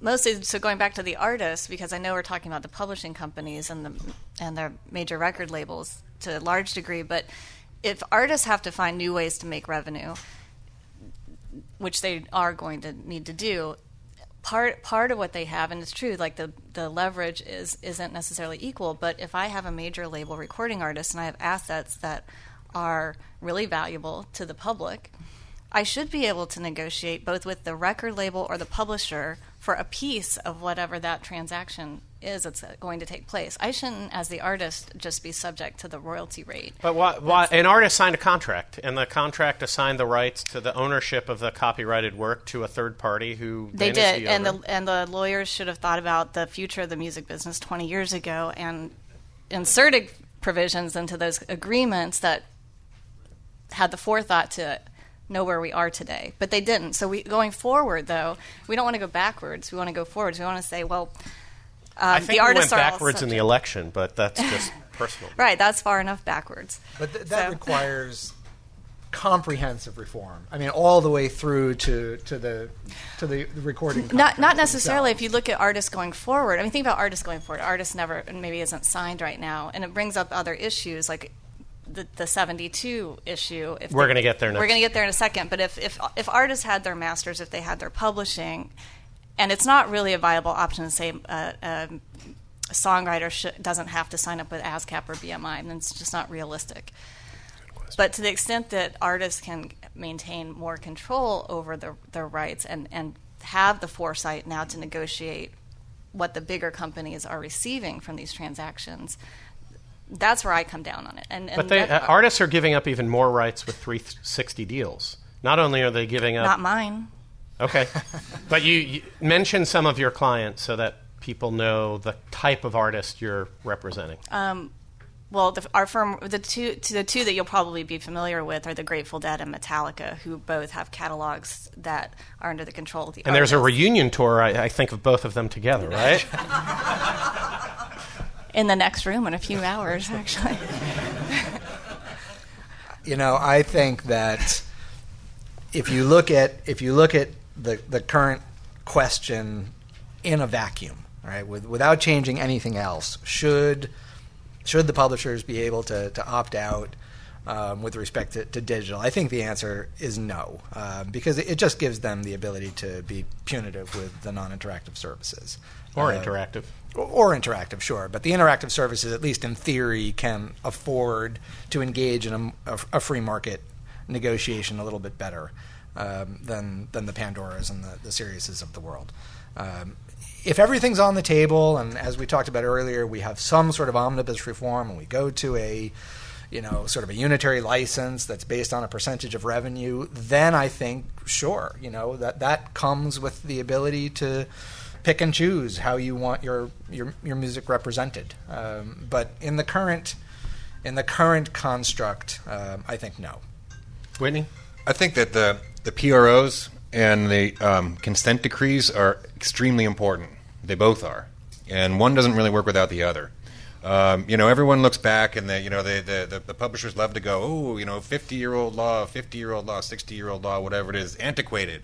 mostly so going back to the artists because I know we're talking about the publishing companies and the and their major record labels to a large degree, but if artists have to find new ways to make revenue, which they are going to need to do, part part of what they have, and it's true, like the the leverage is isn't necessarily equal. But if I have a major label recording artist and I have assets that are really valuable to the public, I should be able to negotiate both with the record label or the publisher for a piece of whatever that transaction is that's going to take place. I shouldn't, as the artist, just be subject to the royalty rate. But why, why, an artist signed a contract, and the contract assigned the rights to the ownership of the copyrighted work to a third party who they did, the and the and the lawyers should have thought about the future of the music business 20 years ago and inserted provisions into those agreements that had the forethought to know where we are today. But they didn't. So we going forward, though, we don't want to go backwards. We want to go forwards. We want to say, well, um, I think the artists we went backwards in the election, but that's just (laughs) personal. Right, that's far enough backwards. But th- that So- requires comprehensive reform. I mean, all the way through to, to the to the recording. Not not contracts necessarily. If you look at artists going forward, I mean, think about artists going forward. Artists never and maybe isn't signed right now, and it brings up other issues like the, the 72 issue. If We're gonna get there We're going to get there in a second. But if, if if artists had their masters, if they had their publishing, and it's not really a viable option to say uh, um, a songwriter sh- doesn't have to sign up with ASCAP or BMI, and it's just not realistic. But to the extent that artists can maintain more control over their, their rights and, and have the foresight now to negotiate what the bigger companies are receiving from these transactions, that's where I come down on it. And, and But they, uh, artists are giving up even more rights with 360 deals. Not only are they giving up. not mine. Okay. (laughs) but you, you mention some of your clients so that people know the type of artist you're representing. Um, well, the, our firm, the two, the two that you'll probably be familiar with are the Grateful Dead and Metallica, who both have catalogs that are under the control of the and there's a reunion tour, I, I think, of both of them together, right? (laughs) (laughs) in the next room in a few hours, actually. You know, I think that if you look at if you look at the the current question in a vacuum, right, with, without changing anything else, should should the publishers be able to, to opt out um, with respect to, to digital? I think the answer is no, um, because it, it just gives them the ability to be punitive with the non-interactive services or Uh, interactive. or interactive, sure, but the interactive services, at least in theory, can afford to engage in a, a, a free market negotiation a little bit better um, than than the Pandoras and the, the Siriuses of the world. Um, if everything's on the table, and as we talked about earlier, we have some sort of omnibus reform, and we go to a you know, sort of a unitary license that's based on a percentage of revenue, then I think, sure, you know, that that comes with the ability to pick and choose how you want your your, your music represented. Um, but in the current in the current construct, um, I think no. Whitney? I think that the the PROs and the um, consent decrees are extremely important. They both are, and one doesn't really work without the other. Um, you know, everyone looks back, and the you know the, the, the, the publishers love to go, oh, you know, fifty year old law, fifty year old law, sixty year old law, whatever it is, antiquated.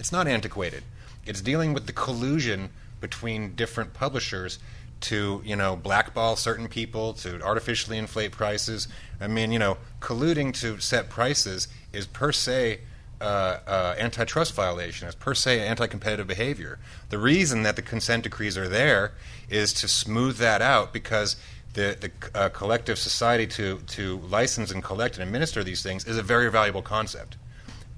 It's not antiquated. It's dealing with the collusion between different publishers to you know blackball certain people to artificially inflate prices. I mean, you know, colluding to set prices is per se uh, uh, antitrust violation. It's per se anti-competitive behavior. The reason that the consent decrees are there is to smooth that out because the, the uh, collective society to, to license and collect and administer these things is a very valuable concept.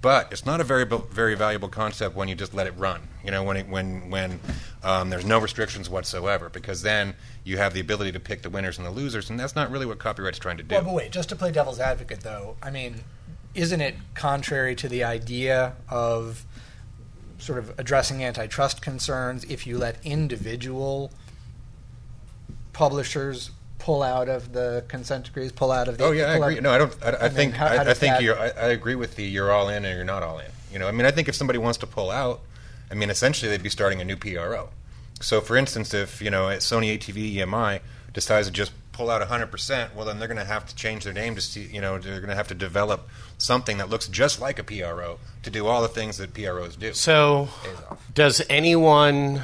But it's not a very very valuable concept when you just let it run. You know, when it, when when um, there's no restrictions whatsoever, because then you have the ability to pick the winners and the losers, and that's not really what copyright's trying to do. Well, but wait, just to play devil's advocate, though, I mean, isn't it contrary to the idea of sort of addressing antitrust concerns if you let individual publishers pull out of the consent decrees, pull out of the? Oh yeah, I pull out- agree. No, I don't. I, I mean, think how- how I, I think you're. I, I agree with the you're all in and you're not all in. You know, I mean, I think if somebody wants to pull out, I mean, essentially they'd be starting a new PRO. So, for instance, if you know at Sony ATV EMI decides to just pull out 100 percent, well, then they're going to have to change their name to see. You know, they're going to have to develop something that looks just like a PRO to do all the things that PROs do. So, does anyone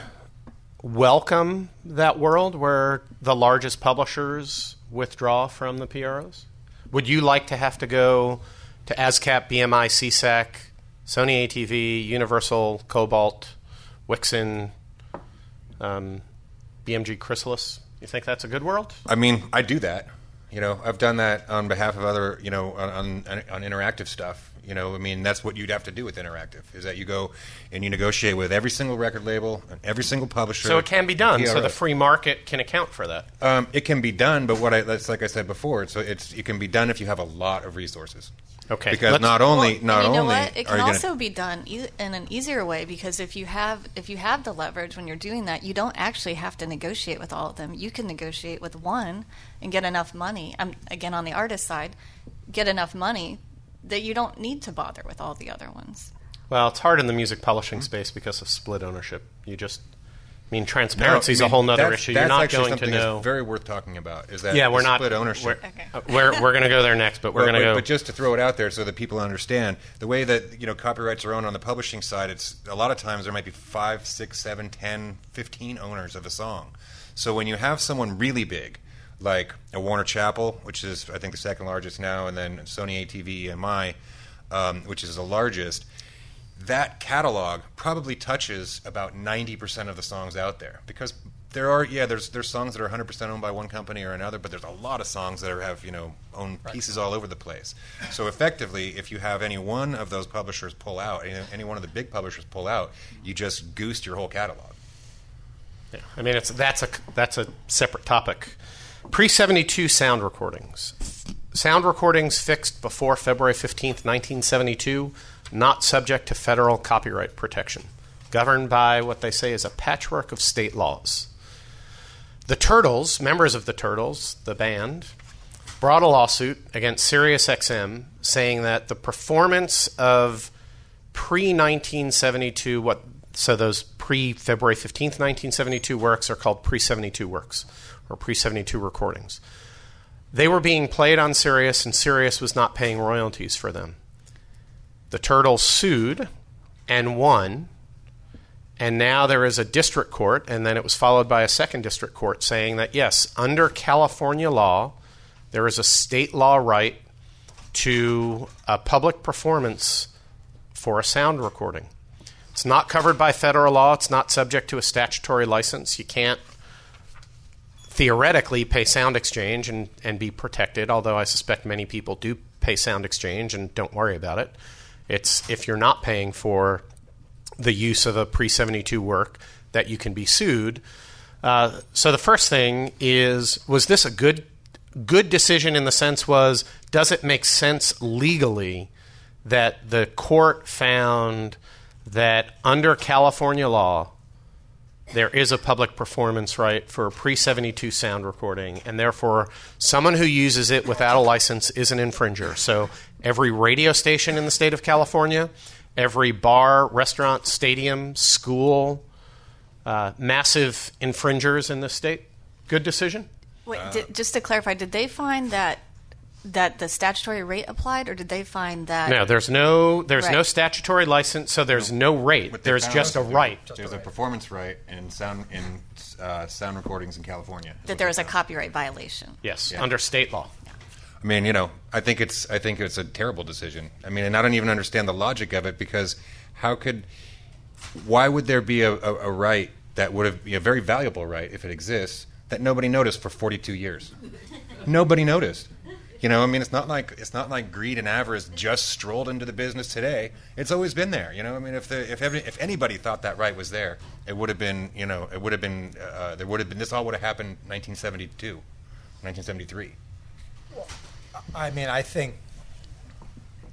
welcome that world where the largest publishers withdraw from the PROs? Would you like to have to go to ASCAP, BMI, SESAC, Sony ATV, Universal, Kobalt, Wixen, um, BMG Chrysalis? You think that's a good world? I mean, I do that. You know, I've done that on behalf of other, you know, on, on, on interactive stuff. You know, I mean, that's what you'd have to do with interactive is that you go and you negotiate with every single record label and every single publisher. So it can be done. So the free market can account for that. Um, it can be done, but what I that's like I said before, it's, it's it can be done if you have a lot of resources. Okay, Because let's- not only Well, not and you know only what? It can also gonna, be done e- in an easier way because if you have if you have the leverage when you're doing that, you don't actually have to negotiate with all of them. You can negotiate with one and get enough money. Um, again, on the artist side, get enough money that you don't need to bother with all the other ones. Well, it's hard in the music publishing space because of split ownership. You just, I mean, transparency is I a mean, whole other issue. You're not going to something that's know. Very worth talking about is that yeah, we're not split ownership. We're, Okay. uh, we're, we're going to go there next, but we're going to go. But just to throw it out there so that people understand, the way that you know copyrights are owned on the publishing side, it's a lot of times there might be five, six, seven, ten, fifteen owners of a song. So when you have someone really big, like a Warner Chappell, which is I think the second largest now, and then Sony ATV EMI, um, which is the largest, that catalog probably touches about 90% of the songs out there. Because there are yeah there's there's songs that are 100% owned by one company or another but there's a lot of songs that are, have you know own pieces all over the place. So effectively if you have any one of those publishers pull out any, any one of the big publishers pull out you just goosed your whole catalog. Yeah, I mean, it's that's a that's a separate topic. Pre seventy two sound recordings, sound recordings fixed before February fifteenth, nineteen seventy two, not subject to federal copyright protection, governed by what they say is a patchwork of state laws. The Turtles, members of the Turtles, the band, brought a lawsuit against SiriusXM saying that the performance of pre 1972 what so those pre February 15th 1972 works are called pre 72 works or pre 72 recordings. They were being played on Sirius and Sirius was not paying royalties for them. The Turtles sued and won and now there is a district court, and then it was followed by a second district court saying that yes, under California law, there is a state law right to a public performance for a sound recording. It's not covered by federal law, it's not subject to a statutory license. You can't theoretically pay Sound Exchange and, and be protected, although I suspect many people do pay Sound Exchange and don't worry about it. It's if you're not paying for the use of a pre 72 work that you can be sued. Uh, so the first thing is was this a good good decision in the sense was does it make sense legally that the court found that under California law there is a public performance right for pre 72 sound recording, and therefore someone who uses it without a license is an infringer. So every radio station in the state of California, every bar, restaurant, stadium, school, uh, massive infringers in the state. Good decision? Wait, did, just to clarify, did they find that that the statutory rate applied, or did they find that? No, there's no there's no statutory license, so there's no rate. There's just a was that right. There's a performance right in sound in uh, sound recordings in California. that there was a copyright violation. Yes, Yeah. under state law. I mean, you know, I think it's I think it's a terrible decision. I mean, and I don't even understand the logic of it because how could why would there be a, a, a right that would have be a very valuable right if it exists that nobody noticed for 42 years? nobody noticed. You know, I mean, it's not like it's not like greed and avarice just strolled into the business today. It's always been there. You know, I mean, if the, if every, if anybody thought that right was there, it would have been you know it would have been uh, there would have been this all would have happened 1972, 1973. I mean, I think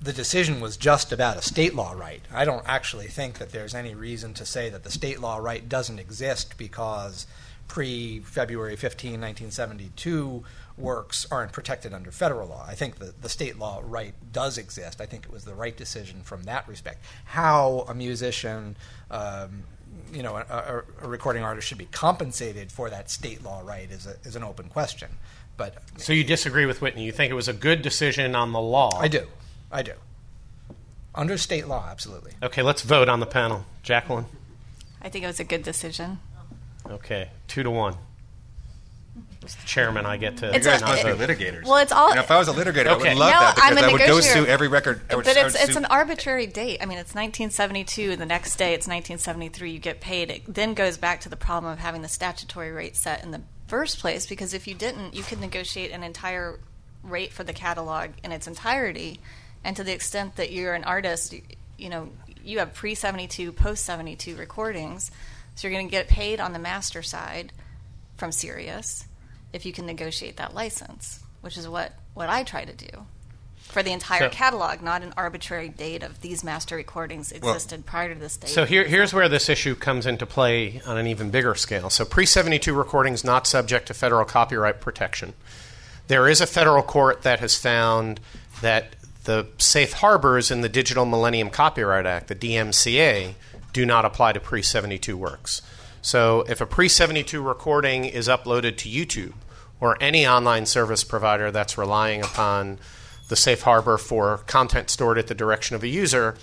the decision was just about a state law right. I don't actually think that there's any reason to say that the state law right doesn't exist because pre February 15, 1972 works aren't protected under federal law. I think the, the state law right does exist. I think it was the right decision from that respect. How a musician, um, you know, a, a, recording artist should be compensated for that state law right is, a, is an open question. But So you disagree with Whitney? You think it was a good decision on the law? I do. I do. Under state law, absolutely. Okay, let's vote on the panel. Jacqueline. I think it was a good decision. Okay, two to one. As the chairman, I get to. It's You guys a- must be litigators. well, it's all- You know, if I was a litigator, I would love No, that I'm because a I would go negotiator. sue every record. I would, but it's it's an arbitrary date. I mean, it's 1972. The next day, it's 1973. You get paid. It then goes back to the problem of having the statutory rate set in the first place. Because if you didn't, you could negotiate an entire rate for the catalog in its entirety. And to the extent that you're an artist, you, you know, you have pre 72, post 72 recordings. So you're going to get paid on the master side from Sirius if you can negotiate that license, which is what, what I try to do for the entire So- catalog, not an arbitrary date of these master recordings existed prior to this date. So here, here's where this issue comes into play on an even bigger scale. So pre 72 recordings not subject to federal copyright protection. There is a federal court that has found that the safe harbors in the Digital Millennium Copyright Act, the DMCA, do not apply to pre 72 works. So if a pre 72 recording is uploaded to YouTube or any online service provider that's relying upon the safe harbor for content stored at the direction of a user,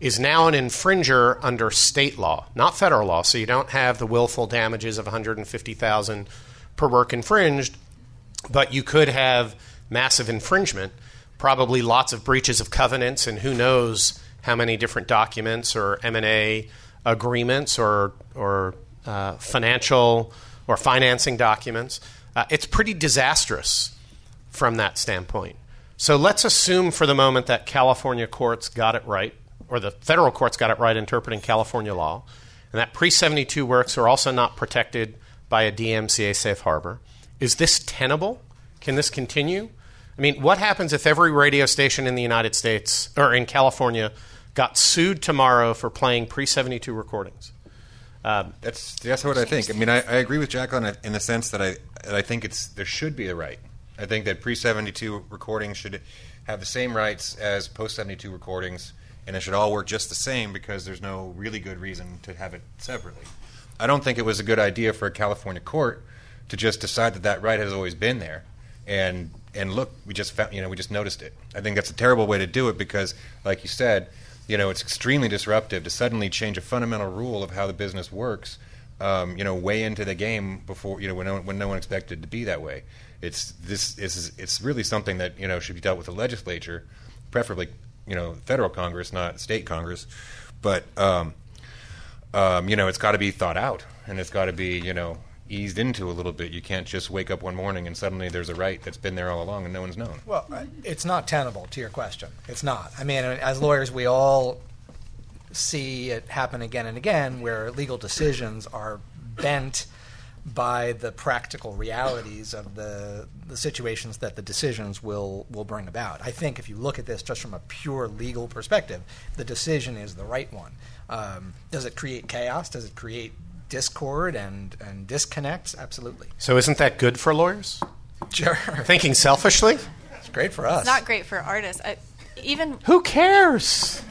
is now an infringer under state law, not federal law. So you don't have the willful damages of 150,000 per work infringed, but you could have massive infringement, probably lots of breaches of covenants, and who knows how many different documents or M and A agreements or or uh, financial or financing documents. Uh, it's pretty disastrous from that standpoint. So let's assume for the moment that California courts got it right, or the federal courts got it right interpreting California law, and that pre 72 works are also not protected by a DMCA safe harbor. Is this tenable? Can this continue? I mean, what happens if every radio station in the United States or in California got sued tomorrow for playing pre 72 recordings? Um, that's that's what I think. I mean, I, I agree with Jacqueline in the sense that I that I think it's there should be a right. I think that pre seventy two recordings should have the same rights as post seventy two recordings, and it should all work just the same because there's no really good reason to have it separately. I don't think it was a good idea for a California court to just decide that that right has always been there, and and look, we just found, you know we just noticed it. I think that's a terrible way to do it because, like you said you know, it's extremely disruptive to suddenly change a fundamental rule of how the business works. Um, you know, way into the game before you know when no, when no one expected to be that way. It's this is it's really something that you know should be dealt with the legislature, preferably you know federal Congress, not state Congress. But um, um, you know, it's got to be thought out, and it's got to be you know eased into a little bit. You can't just wake up one morning and suddenly there's a right that's been there all along and no one's known. Well, it's not tenable to your question. It's not. I mean, as lawyers, we all see it happen again and again where legal decisions are bent by the practical realities of the the situations that the decisions will will bring about. I think if you look at this just from a pure legal perspective, the decision is the right one. Um, does it create chaos? Does it create discord and, and disconnects, absolutely. So isn't that good for lawyers? Sure. Thinking selfishly? It's great for us. It's not great for artists. I, even who cares?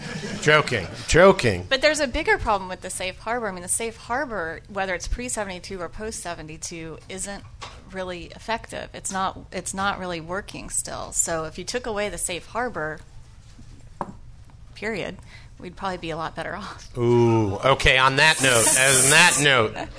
joking, joking. But there's a bigger problem with the safe harbor. I mean, the safe harbor, whether it's pre seventy two or post seventy two, isn't really effective. It's not. It's not really working still. So if you took away the safe harbor, period, we'd probably be a lot better off. Ooh, okay. On that note, as on that note. (laughs)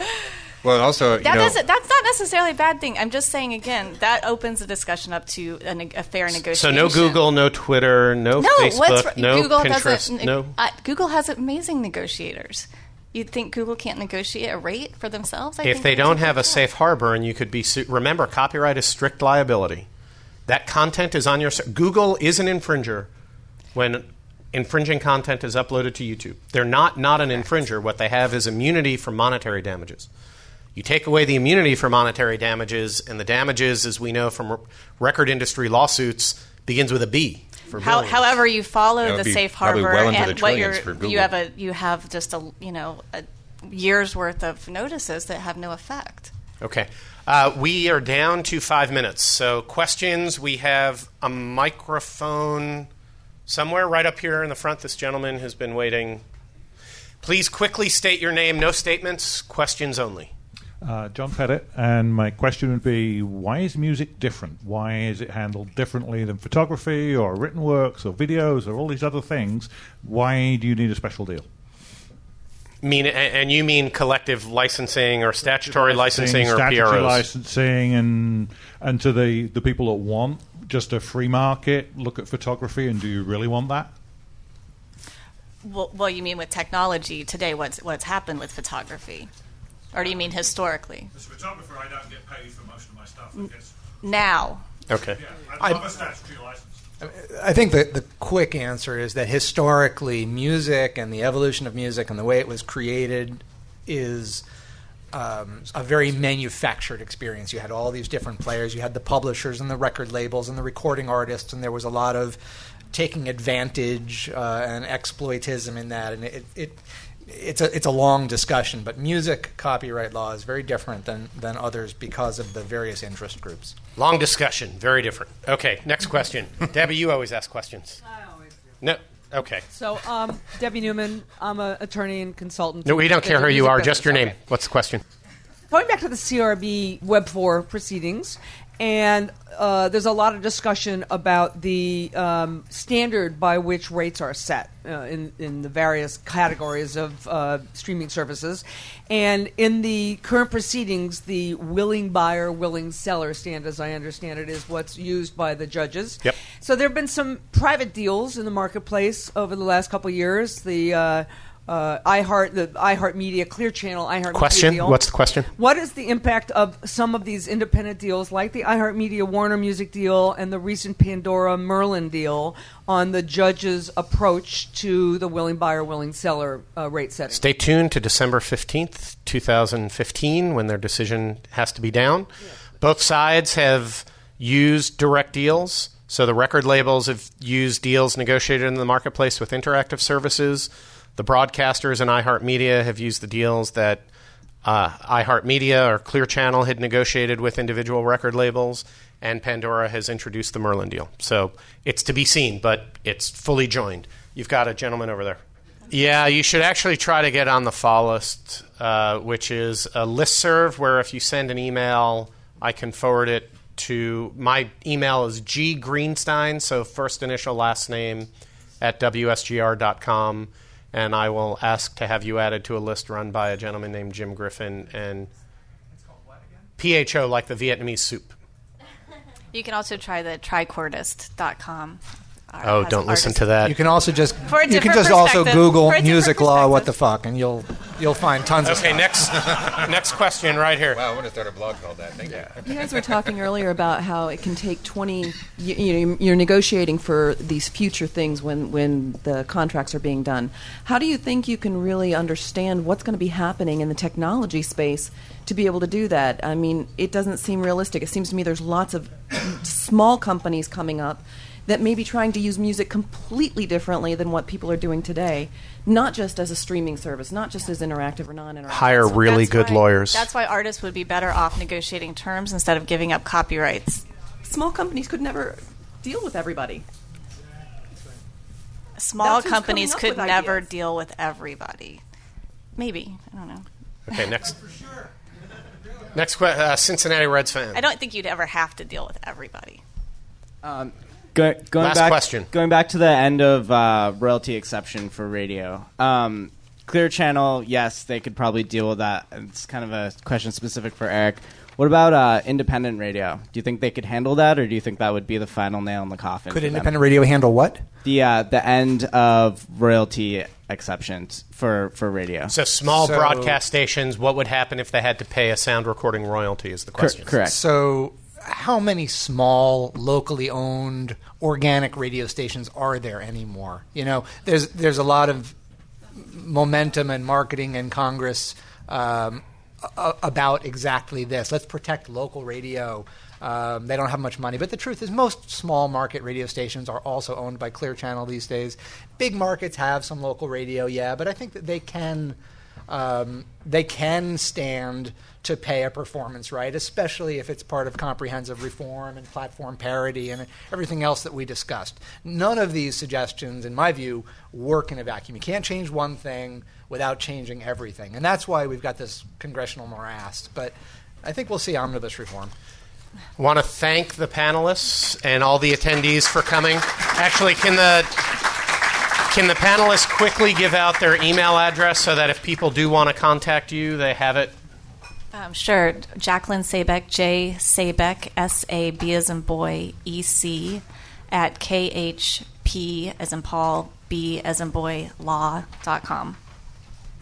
Well, also, that know, that's not necessarily a bad thing. I'm just saying again that opens the discussion up to a, a fair negotiation. So no Google, no Twitter, no, no Facebook, no Google Pinterest, no. Uh, Google has amazing negotiators. You'd think Google can't negotiate a rate for themselves? I if they don't have a safe harbor, and you could be su- remember, copyright is strict liability. That content is on your. Google is an infringer when infringing content is uploaded to YouTube. They're not not an infringer. What they have is immunity from monetary damages. You take away the immunity for monetary damages, and the damages, as we know from record industry lawsuits, begins with a B. How, however, you follow the safe harbor well and what you're, you have a you have just a you know a year's worth of notices that have no effect. Okay. Uh, we are down to five minutes. So, questions. We have a microphone somewhere right up here in the front, this gentleman has been waiting. Please quickly state your name. No statements, questions only. Uh, John Pettit, and my question would be why is music different? Why is it handled differently than photography or written works or videos or all these other things? Why do you need a special deal? Mean and you mean collective licensing or statutory licensing, licensing or statutory PROs? licensing and and to the, the people that want just a free market look at photography, and do you really want that? Well, well, you mean with technology today? What's what's happened with photography, or do you mean historically? As a photographer, I don't get paid for most of my stuff. I guess. Now. Okay. Yeah, I love a statutory license. I think the, the quick answer is that historically, music and the evolution of music and the way it was created is um, a very manufactured experience. You had all these different players. You had the publishers and the record labels and the recording artists, and there was a lot of taking advantage uh, and exploitism in that. And it, it it's a it's a long discussion, but music copyright law is very different than than others because of the various interest groups. Long discussion, very different. Okay, next question. (laughs) Debbie, you always ask questions. I always do. No. Okay. So, um, Debbie Newman, I'm an attorney and consultant. No, we don't care who you are. Just your name. Okay. What's the question? Going back to the CRB Web 4 proceedings, and uh, there's a lot of discussion about the um, standard by which rates are set uh, in, in the various categories of uh, streaming services. And in the current proceedings, the willing buyer, willing seller standard, as I understand it, is what's used by the judges. Yep. So there have been some private deals in the marketplace over the last couple of years. The uh, iHeart, the iHeart Media, Clear Channel, iHeart Question? Media. What's the question? What is the impact of some of these independent deals, like the iHeart Media Warner Music deal and the recent Pandora Merlin deal, on the judge's approach to the willing buyer, willing seller uh, rate setting? Stay tuned to December 15th, 2015, when their decision has to be down. Both sides have used direct deals. So the record labels have used deals negotiated in the marketplace with interactive services. The broadcasters and iHeartMedia have used the deals that uh, iHeartMedia or Clear Channel had negotiated with individual record labels, and Pandora has introduced the Merlin deal. So it's to be seen, but it's fully joined. You've got a gentleman over there. Yeah, you should actually try to get on the fall list, uh, which is a list serve where if you send an email, I can forward it to my email is G Greenstein, so first initial last name at WSGR.com and I will ask to have you added to a list run by a gentleman named Jim Griffin and PHO like the Vietnamese soup. You can also try the trichordist.com. Oh, don't listen artist- to that. You can also just For a you can different just also perspective. Google For a different music law what the fuck and you'll you'll find tons of Okay, stuff. next (laughs) next question right here. Wow, I want to start a blog called that. Thank you. You guys were talking earlier about how it can take 20 you, you know you're negotiating for these future things when when the contracts are being done. How do you think you can really understand what's going to be happening in the technology space to be able to do that? I mean, it doesn't seem realistic. It seems to me there's lots of small companies coming up that may be trying to use music completely differently than what people are doing today, not just as a streaming service, not just as interactive or non-interactive. Hire really good why- lawyers. That's why artists would be better off negotiating terms instead of giving up copyrights. Small companies could never deal with everybody. Small companies could never ideas. deal with everybody. Maybe I don't know. Okay, next. For sure. Next question. Uh, Cincinnati Reds fan. I don't think you'd ever have to deal with everybody. Um, go, going Last back, question. Going back to the end of uh, royalty exception for radio. Um, Clear Channel, yes, they could probably deal with that. It's kind of a question specific for Eric. What about uh, independent radio? Do you think they could handle that, or do you think that would be the final nail in the coffin? Could for them? independent radio handle what? the uh, the end of royalty exceptions for for radio? So small So- broadcast stations, what would happen if they had to pay a sound recording royalty is the Cor- question. correct. So, how many small, locally owned, organic radio stations are there anymore? You know, there's there's a lot of momentum and marketing in Congress um, a- about exactly this. Let's protect local radio. Um, they don't have much money, but the truth is, most small market radio stations are also owned by Clear Channel these days. Big markets have some local radio, yeah, but I think that they can um, they can stand to pay a performance right, especially if it's part of comprehensive reform and platform parity and everything else that we discussed. None of these suggestions, in my view, work in a vacuum. You can't change one thing without changing everything, and that's why we've got this congressional morass. But I think we'll see omnibus reform. I want to thank the panelists and all the attendees for coming. Actually, can the can the panelists quickly give out their email address so that if people do want to contact you, they have it? Um, sure. Jacqueline Sabec, J. Sabec, S A B as in boy, E C, at KHP as in Paul, B as in boy, law.com.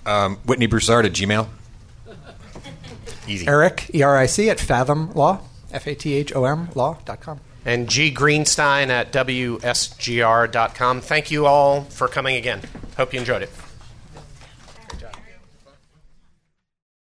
Um, Whitney Broussard at Gmail. (laughs) Easy. Eric, E R I C, at Fathom Law, F A T H O M Law.com. And G Greenstein at WSGR.com. Thank you all for coming again. Hope you enjoyed it.